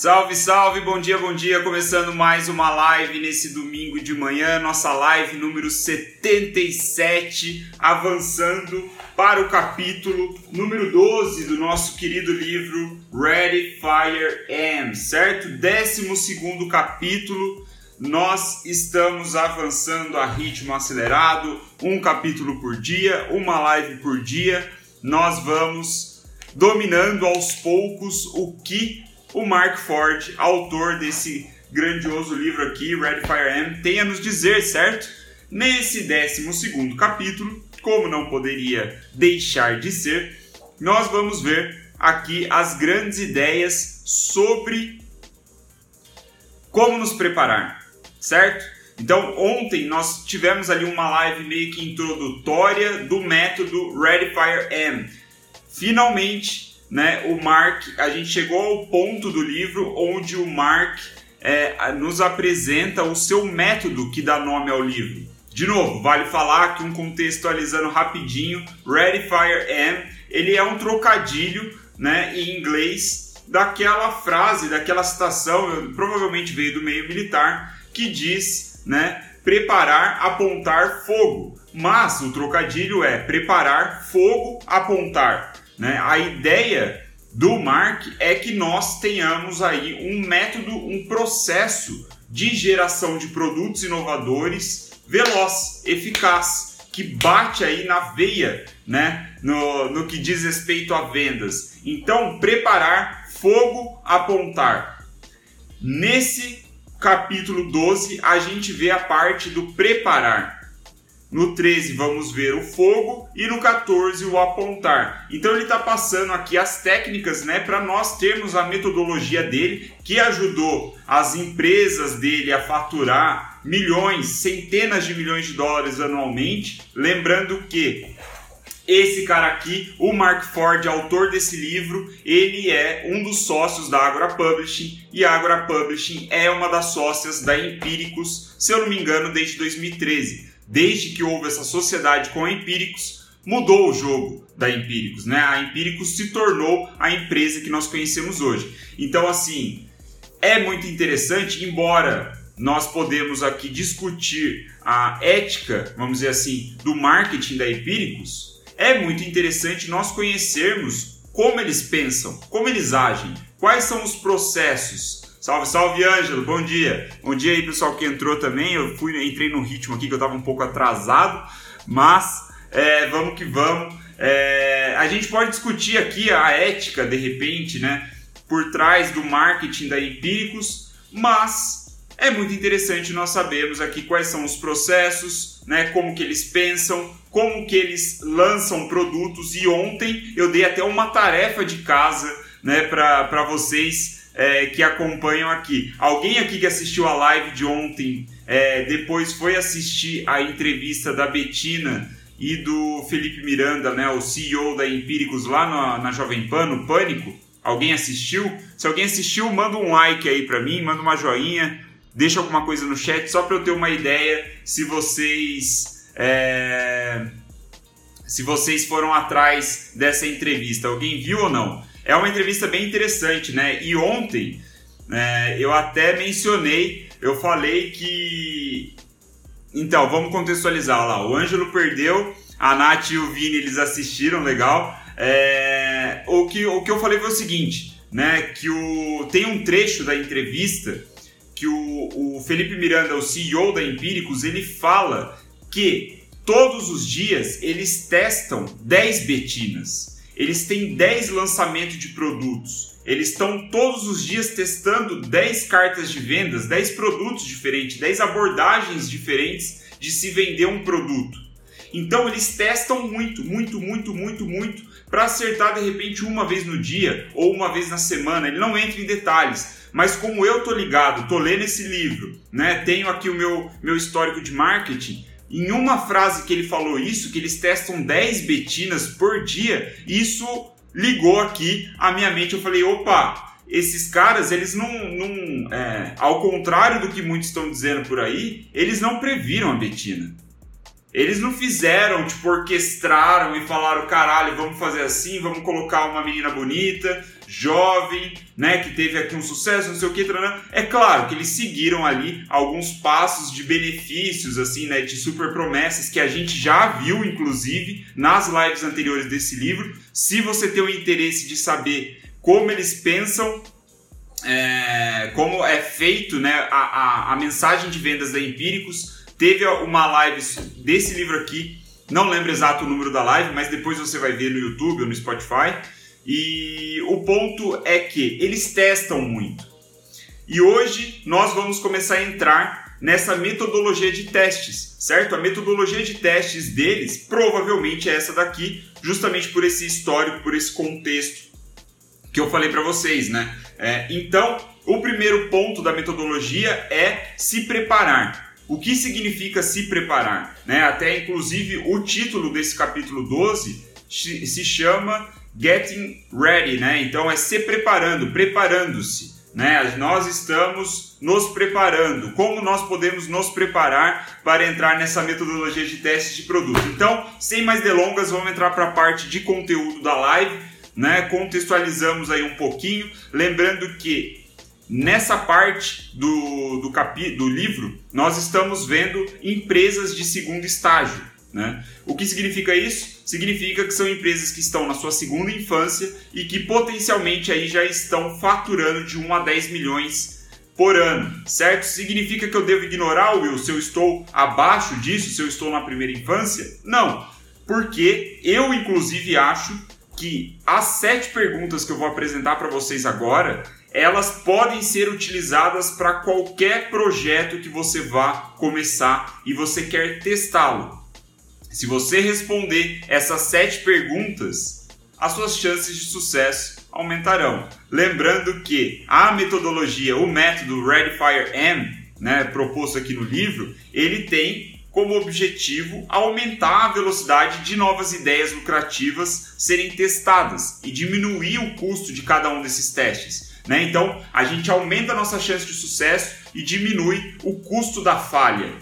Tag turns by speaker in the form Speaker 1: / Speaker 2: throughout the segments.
Speaker 1: Salve, salve, bom dia, bom dia. Começando mais uma live nesse domingo de manhã, nossa live número 77, avançando para o capítulo número 12 do nosso querido livro Ready Fire Am, certo? 12 capítulo. Nós estamos avançando a ritmo acelerado, um capítulo por dia, uma live por dia. Nós vamos dominando aos poucos o que o Mark Ford, autor desse grandioso livro aqui, Red Fire M, tem a nos dizer, certo? Nesse 12 capítulo, como não poderia deixar de ser, nós vamos ver aqui as grandes ideias sobre como nos preparar, certo? Então, ontem nós tivemos ali uma live meio que introdutória do método Red Fire M. Finalmente, né, o Mark, a gente chegou ao ponto do livro onde o Mark é, nos apresenta o seu método que dá nome ao livro. De novo, vale falar que um contextualizando rapidinho, Ready Fire M, ele é um trocadilho, né, em inglês daquela frase, daquela citação, provavelmente veio do meio militar, que diz, né, preparar, apontar fogo. Mas o trocadilho é preparar fogo, apontar. Né? A ideia do Mark é que nós tenhamos aí um método, um processo de geração de produtos inovadores veloz, eficaz, que bate aí na veia, né, no, no que diz respeito a vendas. Então, preparar, fogo, apontar. Nesse capítulo 12, a gente vê a parte do preparar. No 13 vamos ver o fogo e no 14 o apontar. Então ele está passando aqui as técnicas, né, para nós termos a metodologia dele que ajudou as empresas dele a faturar milhões, centenas de milhões de dólares anualmente. Lembrando que esse cara aqui, o Mark Ford, autor desse livro, ele é um dos sócios da Agora Publishing e a Agora Publishing é uma das sócias da Empíricos, se eu não me engano, desde 2013 desde que houve essa sociedade com a Empíricos, mudou o jogo da Empíricos, né? A Empíricos se tornou a empresa que nós conhecemos hoje. Então, assim, é muito interessante, embora nós podemos aqui discutir a ética, vamos dizer assim, do marketing da Empíricos, é muito interessante nós conhecermos como eles pensam, como eles agem, quais são os processos, Salve, salve, Ângelo. Bom dia. Bom dia aí, pessoal que entrou também. Eu fui, entrei no ritmo aqui que eu estava um pouco atrasado, mas é, vamos que vamos. É, a gente pode discutir aqui a ética, de repente, né, por trás do marketing da Empíricos, mas é muito interessante nós sabermos aqui quais são os processos, né, como que eles pensam, como que eles lançam produtos. E ontem eu dei até uma tarefa de casa, né, para vocês é, que acompanham aqui. Alguém aqui que assistiu a live de ontem, é, depois foi assistir a entrevista da Betina e do Felipe Miranda, né, o CEO da Empíricos lá na, na Jovem Pan, no Pânico? Alguém assistiu? Se alguém assistiu, manda um like aí para mim, manda uma joinha, deixa alguma coisa no chat só para eu ter uma ideia se vocês é, se vocês foram atrás dessa entrevista. Alguém viu ou não? É uma entrevista bem interessante, né? E ontem é, eu até mencionei, eu falei que. Então, vamos contextualizar lá. O Ângelo perdeu, a Nath e o Vini eles assistiram, legal. É, o, que, o que eu falei foi o seguinte, né? Que o, tem um trecho da entrevista que o, o Felipe Miranda, o CEO da Empíricos, ele fala que todos os dias eles testam 10 betinas eles têm 10 lançamentos de produtos. Eles estão todos os dias testando 10 cartas de vendas, 10 produtos diferentes, 10 abordagens diferentes de se vender um produto. Então eles testam muito, muito, muito, muito, muito para acertar de repente uma vez no dia ou uma vez na semana. Ele não entra em detalhes, mas como eu tô ligado, tô lendo esse livro, né? Tenho aqui o meu meu histórico de marketing, em uma frase que ele falou isso, que eles testam 10 betinas por dia, isso ligou aqui a minha mente. Eu falei, opa, esses caras, eles não. não é, ao contrário do que muitos estão dizendo por aí, eles não previram a Betina. Eles não fizeram, tipo, orquestraram e falaram, caralho, vamos fazer assim, vamos colocar uma menina bonita, jovem, né, que teve aqui um sucesso, não sei o que, é claro que eles seguiram ali alguns passos de benefícios, assim, né, de super promessas que a gente já viu, inclusive, nas lives anteriores desse livro. Se você tem o interesse de saber como eles pensam, é, como é feito, né, a, a, a mensagem de vendas da Empíricos, Teve uma live desse livro aqui, não lembro exato o número da live, mas depois você vai ver no YouTube ou no Spotify. E o ponto é que eles testam muito. E hoje nós vamos começar a entrar nessa metodologia de testes, certo? A metodologia de testes deles provavelmente é essa daqui, justamente por esse histórico, por esse contexto que eu falei para vocês, né? É, então, o primeiro ponto da metodologia é se preparar. O que significa se preparar? Né? Até inclusive o título desse capítulo 12 se chama Getting Ready, né? Então é se preparando, preparando-se. Né? Nós estamos nos preparando. Como nós podemos nos preparar para entrar nessa metodologia de teste de produto? Então, sem mais delongas, vamos entrar para a parte de conteúdo da live. Né? Contextualizamos aí um pouquinho, lembrando que Nessa parte do, do, capi, do livro, nós estamos vendo empresas de segundo estágio. Né? O que significa isso? Significa que são empresas que estão na sua segunda infância e que potencialmente aí já estão faturando de 1 a 10 milhões por ano, certo? Significa que eu devo ignorar, Will, se eu estou abaixo disso, se eu estou na primeira infância? Não, porque eu inclusive acho que as sete perguntas que eu vou apresentar para vocês agora elas podem ser utilizadas para qualquer projeto que você vá começar e você quer testá-lo. Se você responder essas sete perguntas, as suas chances de sucesso aumentarão. Lembrando que a metodologia, o método Red Fire M, né, proposto aqui no livro, ele tem como objetivo aumentar a velocidade de novas ideias lucrativas serem testadas e diminuir o custo de cada um desses testes. Né? Então, a gente aumenta a nossa chance de sucesso e diminui o custo da falha.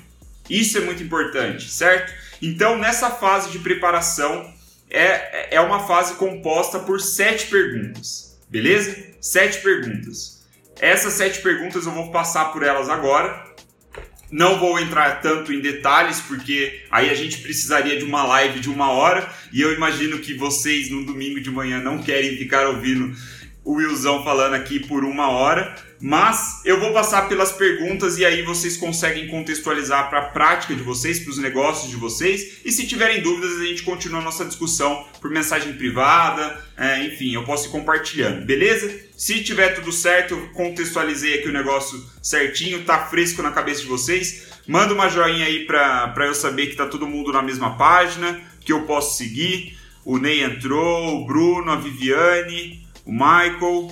Speaker 1: Isso é muito importante, certo? Então, nessa fase de preparação, é, é uma fase composta por sete perguntas, beleza? Sete perguntas. Essas sete perguntas eu vou passar por elas agora. Não vou entrar tanto em detalhes, porque aí a gente precisaria de uma live de uma hora e eu imagino que vocês no domingo de manhã não querem ficar ouvindo o Willzão falando aqui por uma hora, mas eu vou passar pelas perguntas e aí vocês conseguem contextualizar para a prática de vocês, para os negócios de vocês. E se tiverem dúvidas, a gente continua a nossa discussão por mensagem privada, é, enfim, eu posso ir compartilhando, beleza? Se tiver tudo certo, eu contextualizei aqui o negócio certinho, tá fresco na cabeça de vocês. Manda uma joinha aí para eu saber que tá todo mundo na mesma página, que eu posso seguir. O Ney entrou, o Bruno, a Viviane, o Michael,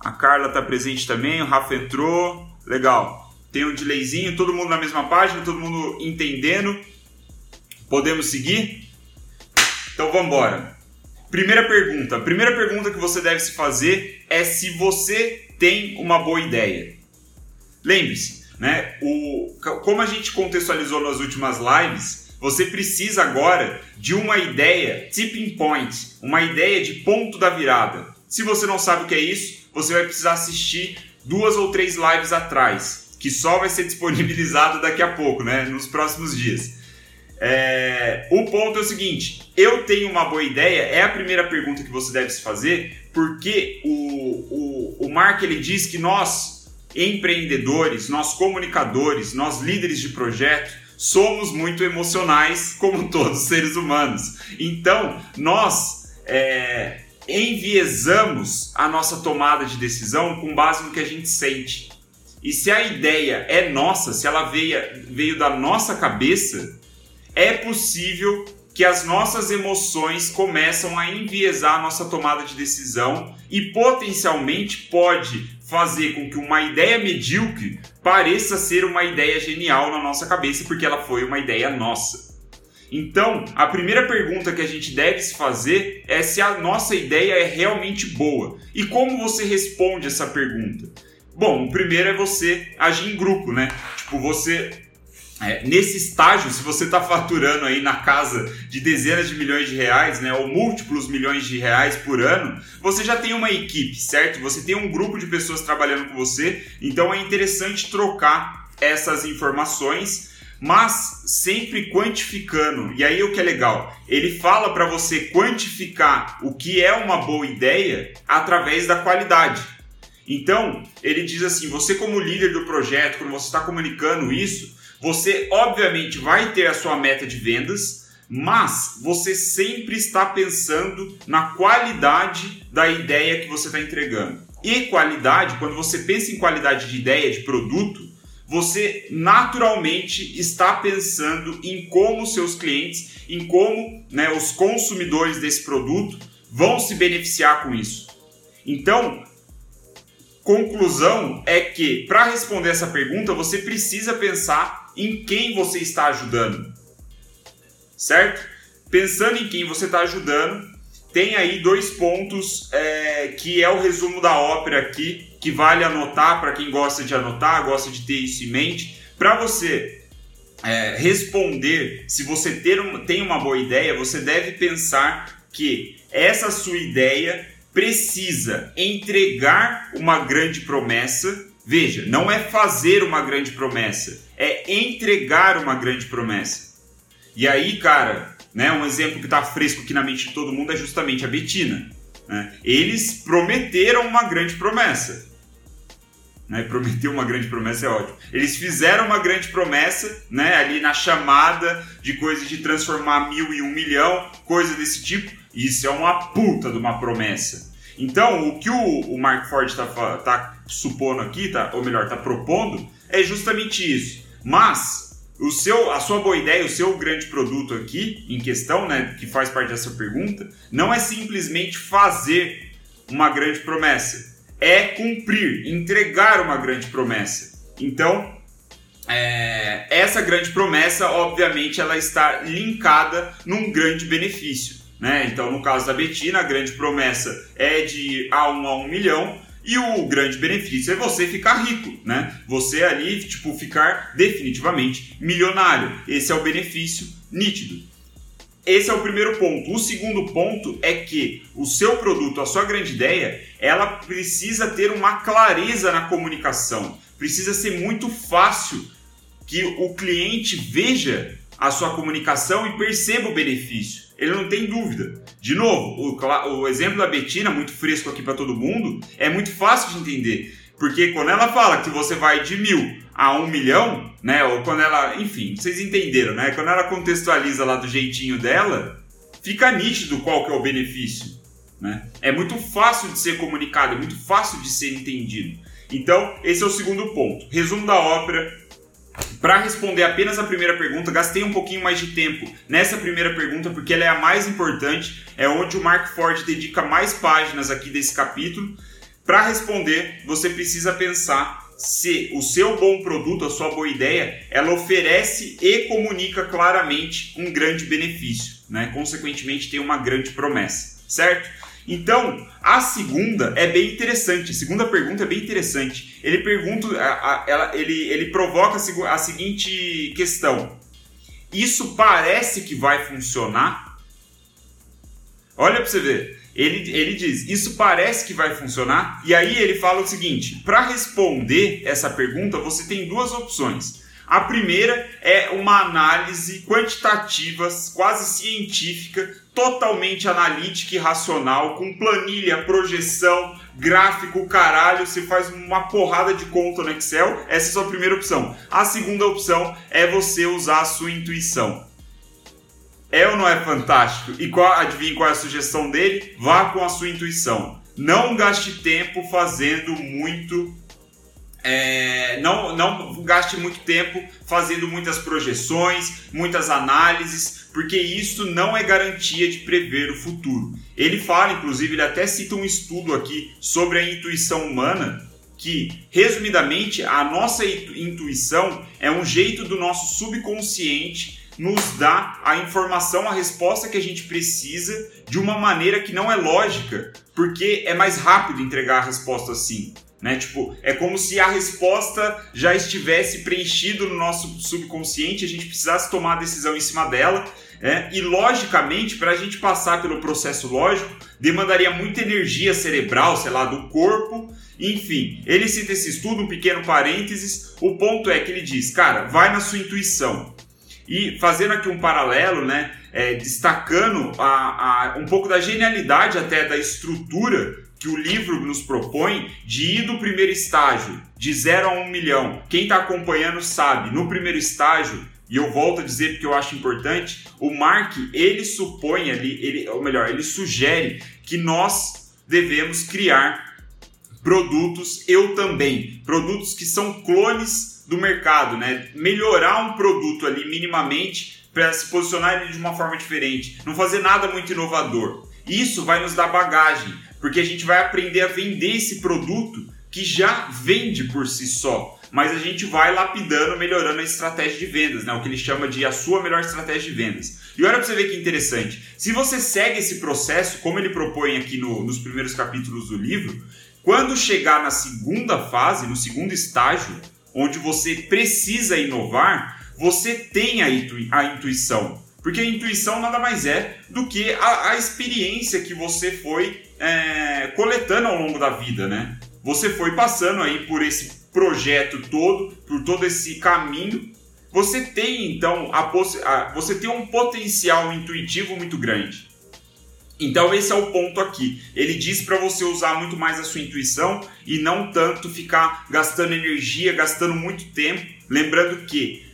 Speaker 1: a Carla está presente também, o Rafa entrou, legal. Tem um delayzinho, todo mundo na mesma página, todo mundo entendendo. Podemos seguir? Então vamos embora. Primeira pergunta. A primeira pergunta que você deve se fazer é se você tem uma boa ideia. Lembre-se, né? O, como a gente contextualizou nas últimas lives, você precisa agora de uma ideia tipping point, uma ideia de ponto da virada. Se você não sabe o que é isso, você vai precisar assistir duas ou três lives atrás, que só vai ser disponibilizado daqui a pouco, né? Nos próximos dias. É... O ponto é o seguinte: eu tenho uma boa ideia, é a primeira pergunta que você deve se fazer, porque o, o, o Mark ele diz que nós, empreendedores, nós comunicadores, nós líderes de projeto, somos muito emocionais, como todos os seres humanos. Então, nós é, enviesamos a nossa tomada de decisão com base no que a gente sente. E se a ideia é nossa, se ela veio, veio da nossa cabeça, é possível que as nossas emoções começam a enviesar a nossa tomada de decisão e potencialmente pode fazer com que uma ideia medíocre pareça ser uma ideia genial na nossa cabeça porque ela foi uma ideia nossa. Então, a primeira pergunta que a gente deve se fazer é se a nossa ideia é realmente boa. E como você responde essa pergunta? Bom, o primeiro é você agir em grupo, né? Tipo, você é, nesse estágio, se você está faturando aí na casa de dezenas de milhões de reais, né, ou múltiplos milhões de reais por ano, você já tem uma equipe, certo? Você tem um grupo de pessoas trabalhando com você, então é interessante trocar essas informações, mas sempre quantificando. E aí o que é legal, ele fala para você quantificar o que é uma boa ideia através da qualidade. Então, ele diz assim: você, como líder do projeto, quando você está comunicando isso, você obviamente vai ter a sua meta de vendas, mas você sempre está pensando na qualidade da ideia que você está entregando. E qualidade, quando você pensa em qualidade de ideia, de produto, você naturalmente está pensando em como seus clientes, em como né, os consumidores desse produto vão se beneficiar com isso. Então, conclusão é que para responder essa pergunta você precisa pensar em quem você está ajudando, certo? Pensando em quem você está ajudando, tem aí dois pontos é, que é o resumo da ópera aqui, que vale anotar para quem gosta de anotar, gosta de ter isso em mente. Para você é, responder, se você ter um, tem uma boa ideia, você deve pensar que essa sua ideia precisa entregar uma grande promessa. Veja, não é fazer uma grande promessa, é entregar uma grande promessa. E aí, cara, né, um exemplo que está fresco aqui na mente de todo mundo é justamente a Betina. Né? Eles prometeram uma grande promessa. Né? Prometeu uma grande promessa é ótimo. Eles fizeram uma grande promessa, né? Ali na chamada de coisa de transformar mil em um milhão, coisa desse tipo. Isso é uma puta de uma promessa. Então, o que o, o Mark Ford está tá supondo aqui, tá, ou melhor, está propondo, é justamente isso. Mas o seu, a sua boa ideia, o seu grande produto aqui em questão, né, que faz parte dessa pergunta, não é simplesmente fazer uma grande promessa, é cumprir, entregar uma grande promessa. Então, é, essa grande promessa, obviamente, ela está linkada num grande benefício. Né? Então, no caso da Betina, a grande promessa é de a 1 a 1 milhão, e o grande benefício é você ficar rico, né? Você ali, tipo, ficar definitivamente milionário. Esse é o benefício nítido. Esse é o primeiro ponto. O segundo ponto é que o seu produto, a sua grande ideia, ela precisa ter uma clareza na comunicação. Precisa ser muito fácil que o cliente veja a sua comunicação e perceba o benefício ele não tem dúvida. De novo, o, o exemplo da Betina, muito fresco aqui para todo mundo, é muito fácil de entender. Porque quando ela fala que você vai de mil a um milhão, né? Ou quando ela. Enfim, vocês entenderam, né? Quando ela contextualiza lá do jeitinho dela, fica nítido qual que é o benefício. Né? É muito fácil de ser comunicado, é muito fácil de ser entendido. Então, esse é o segundo ponto. Resumo da ópera, para responder apenas a primeira pergunta, gastei um pouquinho mais de tempo nessa primeira pergunta porque ela é a mais importante, é onde o Mark Ford dedica mais páginas aqui desse capítulo. Para responder, você precisa pensar se o seu bom produto, a sua boa ideia, ela oferece e comunica claramente um grande benefício, né? Consequentemente, tem uma grande promessa, certo? Então, a segunda é bem interessante. A segunda pergunta é bem interessante. Ele pergunta, ele, ele provoca a seguinte questão: Isso parece que vai funcionar? Olha para você ver. Ele, ele diz: Isso parece que vai funcionar? E aí ele fala o seguinte: para responder essa pergunta, você tem duas opções. A primeira é uma análise quantitativa, quase científica, totalmente analítica e racional, com planilha, projeção, gráfico, caralho, você faz uma porrada de conta no Excel. Essa é a sua primeira opção. A segunda opção é você usar a sua intuição. É ou não é fantástico? E qual, adivinha qual é a sugestão dele? Vá com a sua intuição. Não gaste tempo fazendo muito é, não, não gaste muito tempo fazendo muitas projeções, muitas análises, porque isso não é garantia de prever o futuro. Ele fala, inclusive, ele até cita um estudo aqui sobre a intuição humana, que, resumidamente, a nossa intuição é um jeito do nosso subconsciente nos dar a informação, a resposta que a gente precisa de uma maneira que não é lógica, porque é mais rápido entregar a resposta assim. Né? Tipo, é como se a resposta já estivesse preenchido no nosso subconsciente, a gente precisasse tomar a decisão em cima dela. É, e logicamente, para a gente passar pelo processo lógico, demandaria muita energia cerebral, sei lá, do corpo. Enfim, ele cita esse estudo, um pequeno parênteses. O ponto é que ele diz, cara, vai na sua intuição. E fazendo aqui um paralelo, né, é, destacando a, a, um pouco da genialidade até da estrutura que o livro nos propõe de ir do primeiro estágio, de 0 a 1 um milhão. Quem está acompanhando sabe, no primeiro estágio, e eu volto a dizer porque eu acho importante, o Mark, ele supõe ali, ele, ou melhor, ele sugere que nós devemos criar produtos, eu também, produtos que são clones do mercado, né? Melhorar um produto ali minimamente para se posicionar ele de uma forma diferente, não fazer nada muito inovador. Isso vai nos dar bagagem, porque a gente vai aprender a vender esse produto que já vende por si só, mas a gente vai lapidando, melhorando a estratégia de vendas, né? O que ele chama de a sua melhor estratégia de vendas. E olha para você ver que interessante. Se você segue esse processo, como ele propõe aqui no, nos primeiros capítulos do livro, quando chegar na segunda fase, no segundo estágio, onde você precisa inovar, você tem a, a intuição. Porque a intuição nada mais é do que a, a experiência que você foi é, coletando ao longo da vida, né? Você foi passando aí por esse projeto todo, por todo esse caminho. Você tem então a, a você tem um potencial intuitivo muito grande. Então esse é o ponto aqui. Ele diz para você usar muito mais a sua intuição e não tanto ficar gastando energia, gastando muito tempo. Lembrando que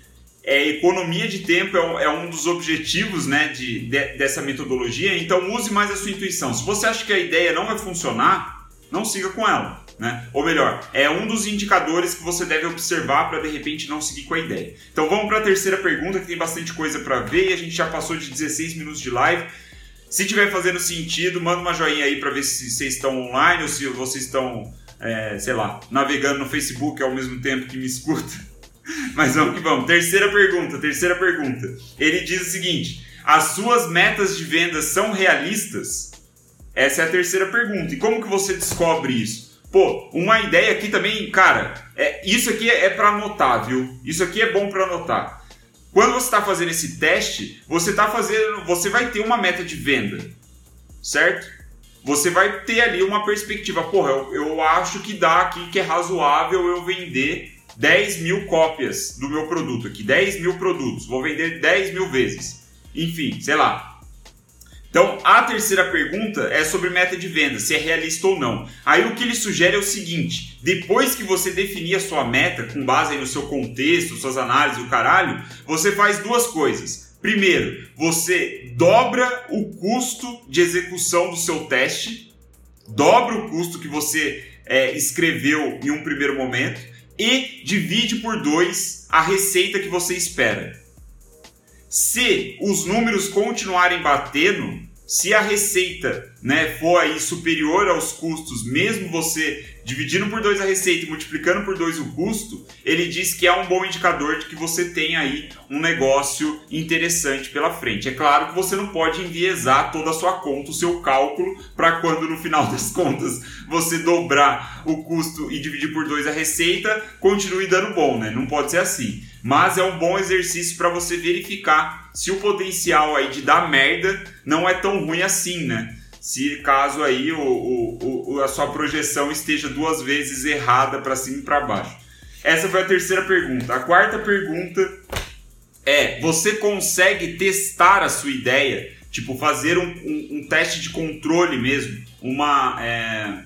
Speaker 1: é, economia de tempo é, é, um dos objetivos né, de, de, dessa metodologia, então use mais a sua intuição. Se você acha que a ideia não vai funcionar, não siga com ela. Né? Ou melhor, é um dos indicadores que você deve observar para de repente não seguir com a ideia. Então vamos para a terceira pergunta, que tem bastante coisa para ver e a gente já passou de 16 minutos de live. Se tiver fazendo sentido, manda uma joinha aí para ver se vocês estão online ou se vocês estão, é, sei lá, navegando no Facebook ao mesmo tempo que me escuta. Mas vamos que vamos. Terceira pergunta, terceira pergunta. Ele diz o seguinte: as suas metas de vendas são realistas? Essa é a terceira pergunta. E como que você descobre isso? Pô, uma ideia aqui também, cara, é, isso aqui é, é para anotar, viu? Isso aqui é bom para anotar. Quando você está fazendo esse teste, você está fazendo, você vai ter uma meta de venda, certo? Você vai ter ali uma perspectiva, porra, eu, eu acho que dá aqui que é razoável eu vender 10 mil cópias do meu produto aqui, 10 mil produtos, vou vender 10 mil vezes. Enfim, sei lá. Então, a terceira pergunta é sobre meta de venda, se é realista ou não. Aí o que ele sugere é o seguinte: depois que você definir a sua meta, com base no seu contexto, suas análises, o caralho, você faz duas coisas. Primeiro, você dobra o custo de execução do seu teste, dobra o custo que você é, escreveu em um primeiro momento e divide por 2 a receita que você espera. Se os números continuarem batendo, se a receita né, for aí superior aos custos, mesmo você dividindo por 2 a receita e multiplicando por 2 o custo, ele diz que é um bom indicador de que você tem aí um negócio interessante pela frente. É claro que você não pode enviesar toda a sua conta, o seu cálculo, para quando no final das contas você dobrar o custo e dividir por 2 a receita, continue dando bom, né? Não pode ser assim. Mas é um bom exercício para você verificar se o potencial aí de dar merda não é tão ruim assim, né? se caso aí o, o, o, a sua projeção esteja duas vezes errada para cima e para baixo. Essa foi a terceira pergunta. A quarta pergunta é: você consegue testar a sua ideia? Tipo, fazer um, um, um teste de controle mesmo, uma. É,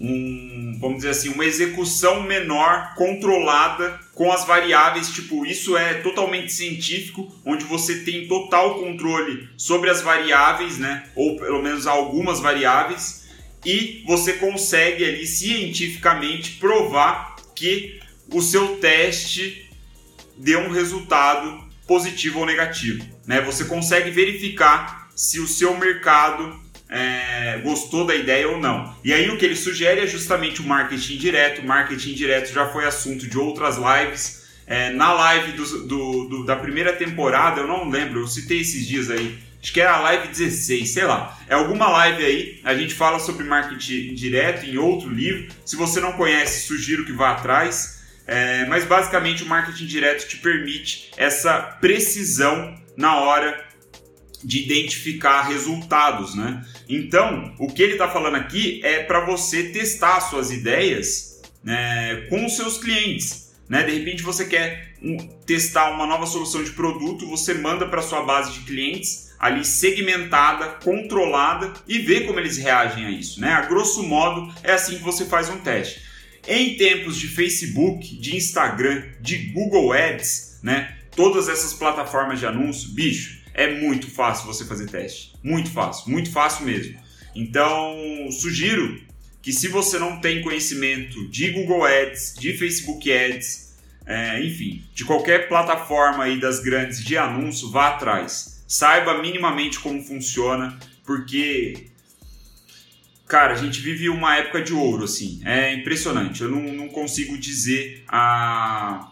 Speaker 1: um, vamos dizer assim, uma execução menor, controlada, com as variáveis, tipo, isso é totalmente científico, onde você tem total controle sobre as variáveis, né, ou pelo menos algumas variáveis, e você consegue ali cientificamente provar que o seu teste deu um resultado positivo ou negativo, né? Você consegue verificar se o seu mercado é, gostou da ideia ou não. E aí o que ele sugere é justamente o marketing direto. O marketing direto já foi assunto de outras lives. É, na live do, do, do, da primeira temporada, eu não lembro, eu citei esses dias aí, Acho que é a live 16, sei lá. É alguma live aí. A gente fala sobre marketing direto em outro livro. Se você não conhece, sugiro que vá atrás. É, mas basicamente o marketing direto te permite essa precisão na hora de identificar resultados, né? Então, o que ele está falando aqui é para você testar suas ideias né, com os seus clientes. Né? De repente você quer um, testar uma nova solução de produto, você manda para sua base de clientes ali segmentada, controlada e vê como eles reagem a isso. Né? A grosso modo é assim que você faz um teste. Em tempos de Facebook, de Instagram, de Google Ads, né? todas essas plataformas de anúncio, bicho, é muito fácil você fazer teste. Muito fácil, muito fácil mesmo. Então, sugiro que se você não tem conhecimento de Google Ads, de Facebook Ads, é, enfim, de qualquer plataforma aí das grandes de anúncio, vá atrás. Saiba minimamente como funciona, porque cara, a gente vive uma época de ouro, assim. É impressionante. Eu não, não consigo dizer a...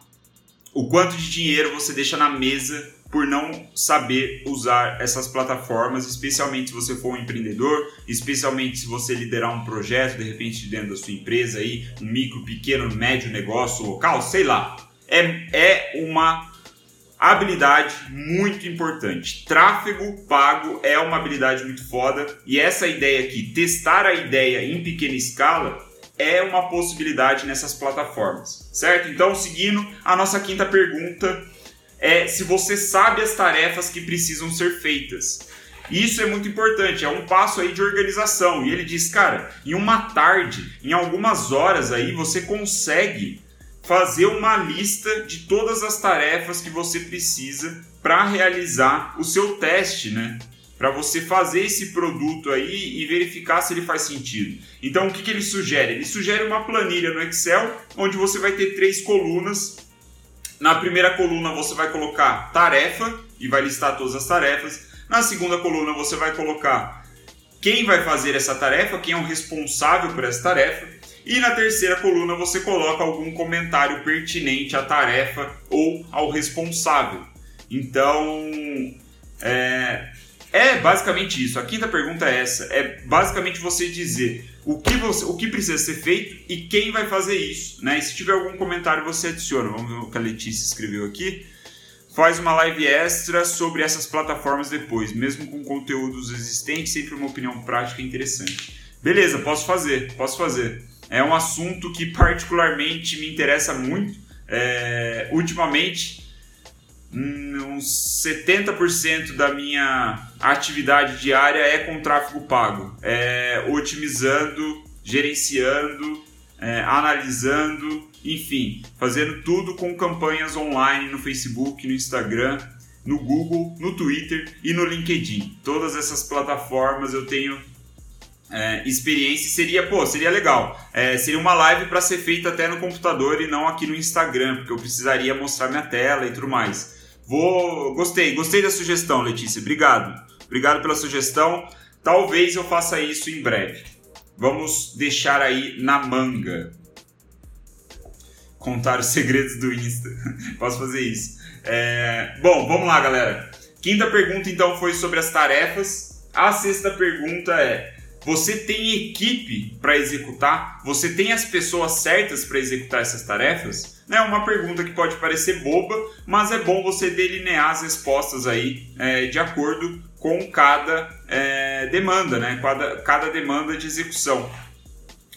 Speaker 1: o quanto de dinheiro você deixa na mesa por não saber usar essas plataformas, especialmente se você for um empreendedor, especialmente se você liderar um projeto, de repente dentro da sua empresa aí, um micro, pequeno, médio negócio local, sei lá. É, é uma habilidade muito importante. Tráfego pago é uma habilidade muito foda e essa ideia aqui, testar a ideia em pequena escala, é uma possibilidade nessas plataformas, certo? Então, seguindo a nossa quinta pergunta, é se você sabe as tarefas que precisam ser feitas. Isso é muito importante, é um passo aí de organização. E ele diz, cara, em uma tarde, em algumas horas aí, você consegue fazer uma lista de todas as tarefas que você precisa para realizar o seu teste, né? Para você fazer esse produto aí e verificar se ele faz sentido. Então, o que, que ele sugere? Ele sugere uma planilha no Excel onde você vai ter três colunas na primeira coluna você vai colocar tarefa e vai listar todas as tarefas. Na segunda coluna você vai colocar quem vai fazer essa tarefa, quem é o responsável por essa tarefa. E na terceira coluna você coloca algum comentário pertinente à tarefa ou ao responsável. Então, é, é basicamente isso. A quinta pergunta é essa: é basicamente você dizer o que, você, o que precisa ser feito e quem vai fazer isso. Né? E se tiver algum comentário, você adiciona. Vamos ver o que a Letícia escreveu aqui. Faz uma live extra sobre essas plataformas depois, mesmo com conteúdos existentes, sempre uma opinião prática interessante. Beleza, posso fazer, posso fazer. É um assunto que particularmente me interessa muito. É, ultimamente, uns 70% da minha atividade diária é com tráfego pago, é otimizando, gerenciando, é, analisando, enfim, fazendo tudo com campanhas online no Facebook, no Instagram, no Google, no Twitter e no LinkedIn. Todas essas plataformas eu tenho é, experiência seria, pô, seria legal. É, seria uma live para ser feita até no computador e não aqui no Instagram, porque eu precisaria mostrar minha tela e tudo mais. Vou, gostei, gostei da sugestão, Letícia. Obrigado. Obrigado pela sugestão. Talvez eu faça isso em breve. Vamos deixar aí na manga. Contar os segredos do Insta. Posso fazer isso. É... Bom, vamos lá, galera. Quinta pergunta então foi sobre as tarefas. A sexta pergunta é: você tem equipe para executar? Você tem as pessoas certas para executar essas tarefas? É uma pergunta que pode parecer boba, mas é bom você delinear as respostas aí é, de acordo com cada é, demanda, né? Cada, cada demanda de execução.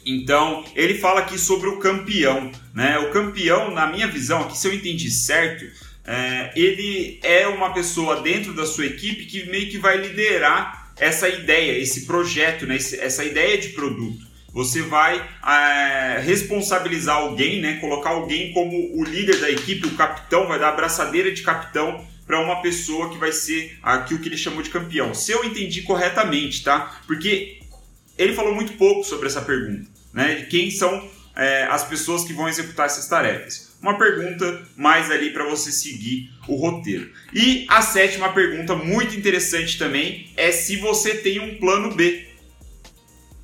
Speaker 1: Então, ele fala aqui sobre o campeão. Né? O campeão, na minha visão, aqui, se eu entendi certo, é, ele é uma pessoa dentro da sua equipe que meio que vai liderar essa ideia, esse projeto, né, essa ideia de produto. Você vai é, responsabilizar alguém, né, colocar alguém como o líder da equipe, o capitão, vai dar a braçadeira de capitão para uma pessoa que vai ser aqui o que ele chamou de campeão. Se eu entendi corretamente, tá? Porque ele falou muito pouco sobre essa pergunta, né? De quem são é, as pessoas que vão executar essas tarefas uma pergunta mais ali para você seguir o roteiro. E a sétima pergunta, muito interessante também, é se você tem um plano B.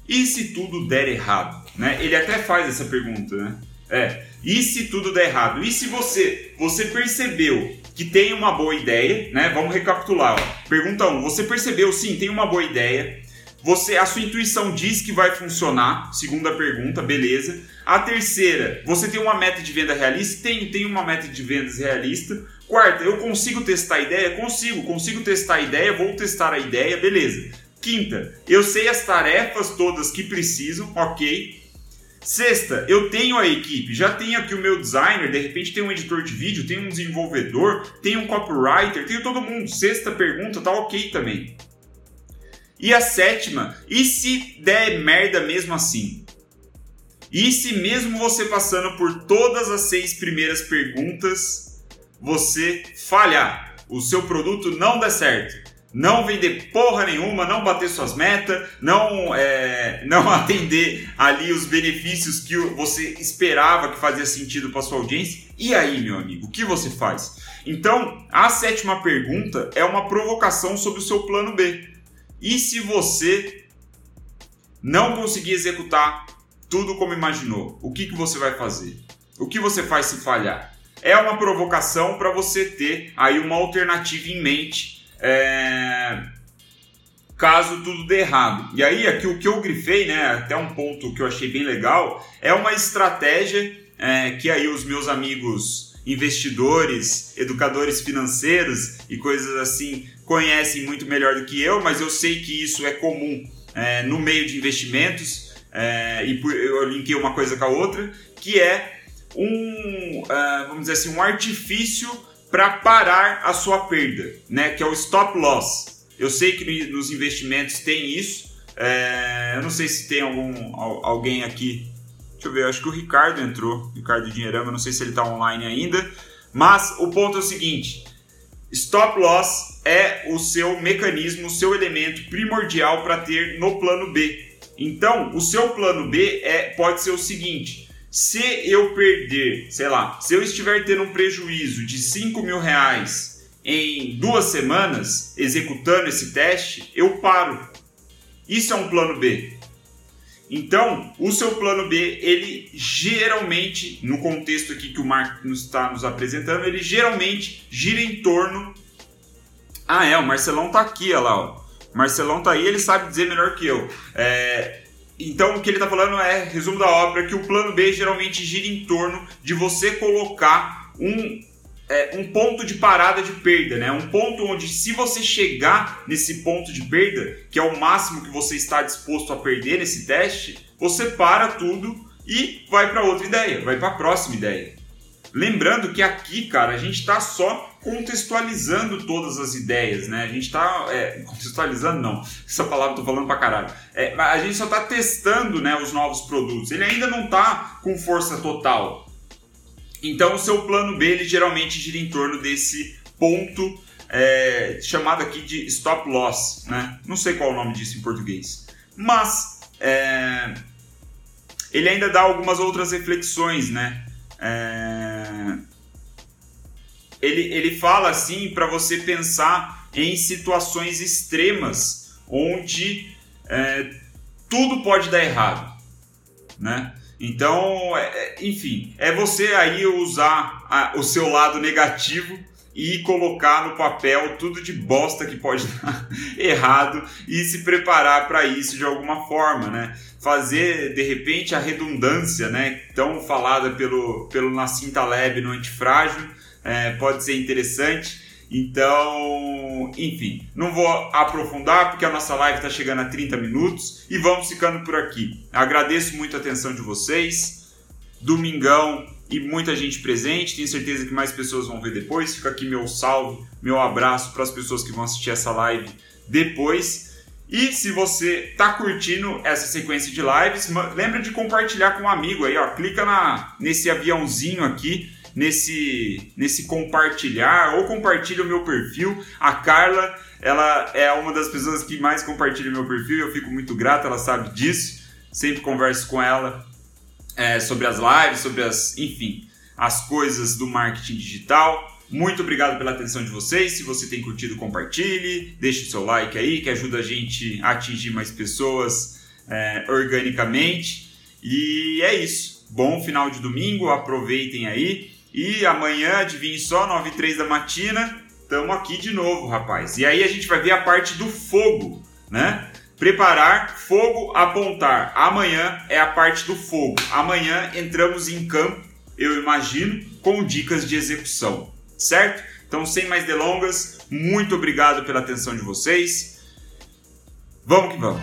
Speaker 1: E se tudo der errado? Né? Ele até faz essa pergunta, né? É. E se tudo der errado? E se você você percebeu que tem uma boa ideia, né? Vamos recapitular. Ó. Pergunta 1. Um, você percebeu, sim, tem uma boa ideia. Você, a sua intuição diz que vai funcionar. Segunda pergunta, beleza. A terceira, você tem uma meta de venda realista? Tem, tem uma meta de vendas realista. Quarta, eu consigo testar a ideia? Consigo, consigo testar a ideia, vou testar a ideia, beleza. Quinta, eu sei as tarefas todas que precisam, ok. Sexta, eu tenho a equipe, já tenho aqui o meu designer, de repente tem um editor de vídeo, tem um desenvolvedor, tem um copywriter, tenho todo mundo. Sexta pergunta, tá ok também. E a sétima, e se der merda mesmo assim? E se mesmo você passando por todas as seis primeiras perguntas, você falhar, o seu produto não der certo? não vender porra nenhuma, não bater suas metas, não, é, não atender ali os benefícios que você esperava que fazia sentido para sua audiência. E aí, meu amigo, o que você faz? Então, a sétima pergunta é uma provocação sobre o seu plano B. E se você não conseguir executar tudo como imaginou, o que, que você vai fazer? O que você faz se falhar? É uma provocação para você ter aí uma alternativa em mente é, caso tudo dê errado. E aí, aqui o que eu grifei, né, até um ponto que eu achei bem legal, é uma estratégia é, que aí os meus amigos investidores, educadores financeiros e coisas assim conhecem muito melhor do que eu, mas eu sei que isso é comum é, no meio de investimentos é, e eu linkei uma coisa com a outra, que é um, uh, vamos dizer assim, um artifício para parar a sua perda, né? Que é o stop loss. Eu sei que nos investimentos tem isso. É, eu não sei se tem algum alguém aqui. Deixa eu ver, acho que o Ricardo entrou, Ricardo Dinheirama, não sei se ele está online ainda. Mas o ponto é o seguinte: stop loss é o seu mecanismo, o seu elemento primordial para ter no plano B. Então, o seu plano B é, pode ser o seguinte: se eu perder, sei lá, se eu estiver tendo um prejuízo de 5 mil reais em duas semanas executando esse teste, eu paro. Isso é um plano B. Então, o seu plano B, ele geralmente, no contexto aqui que o Mark nos está nos apresentando, ele geralmente gira em torno. Ah, é, o Marcelão tá aqui, olha lá, ó. Marcelão tá aí, ele sabe dizer melhor que eu. É, então, o que ele está falando é, resumo da obra, que o plano B geralmente gira em torno de você colocar um, é, um ponto de parada de perda, né? Um ponto onde, se você chegar nesse ponto de perda, que é o máximo que você está disposto a perder nesse teste, você para tudo e vai para outra ideia, vai para a próxima ideia. Lembrando que aqui, cara, a gente está só contextualizando todas as ideias, né? A gente está é, contextualizando não, essa palavra tô falando pra caralho. É, a gente só está testando, né, os novos produtos. Ele ainda não está com força total. Então o seu plano B ele geralmente gira em torno desse ponto é, chamado aqui de stop loss, né? Não sei qual é o nome disso em português, mas é, ele ainda dá algumas outras reflexões, né? É... Ele, ele fala assim para você pensar em situações extremas onde é, tudo pode dar errado, né? Então, é, é enfim, é você aí usar a, o seu lado negativo e colocar no papel tudo de bosta que pode dar errado e se preparar para isso de alguma forma, né? Fazer de repente a redundância, né? Tão falada pelo, pelo Nassim Taleb no Antifrágil, é, pode ser interessante. Então, enfim, não vou aprofundar porque a nossa live está chegando a 30 minutos e vamos ficando por aqui. Agradeço muito a atenção de vocês. Domingão e muita gente presente. Tenho certeza que mais pessoas vão ver depois. Fica aqui meu salve, meu abraço para as pessoas que vão assistir essa live depois. E se você está curtindo essa sequência de lives, lembra de compartilhar com um amigo aí, ó. Clica na, nesse aviãozinho aqui, nesse, nesse compartilhar, ou compartilha o meu perfil. A Carla, ela é uma das pessoas que mais compartilha o meu perfil, eu fico muito grato, ela sabe disso. Sempre converso com ela é, sobre as lives, sobre as, enfim, as coisas do marketing digital. Muito obrigado pela atenção de vocês. Se você tem curtido, compartilhe, deixe o seu like aí, que ajuda a gente a atingir mais pessoas é, organicamente. E é isso. Bom final de domingo, aproveitem aí. E amanhã, adivinhe só, 9 e 3 da matina, Tamo aqui de novo, rapaz. E aí a gente vai ver a parte do fogo, né? Preparar, fogo, apontar. Amanhã é a parte do fogo. Amanhã entramos em campo, eu imagino, com dicas de execução, certo? Então, sem mais delongas, muito obrigado pela atenção de vocês. Vamos que vamos.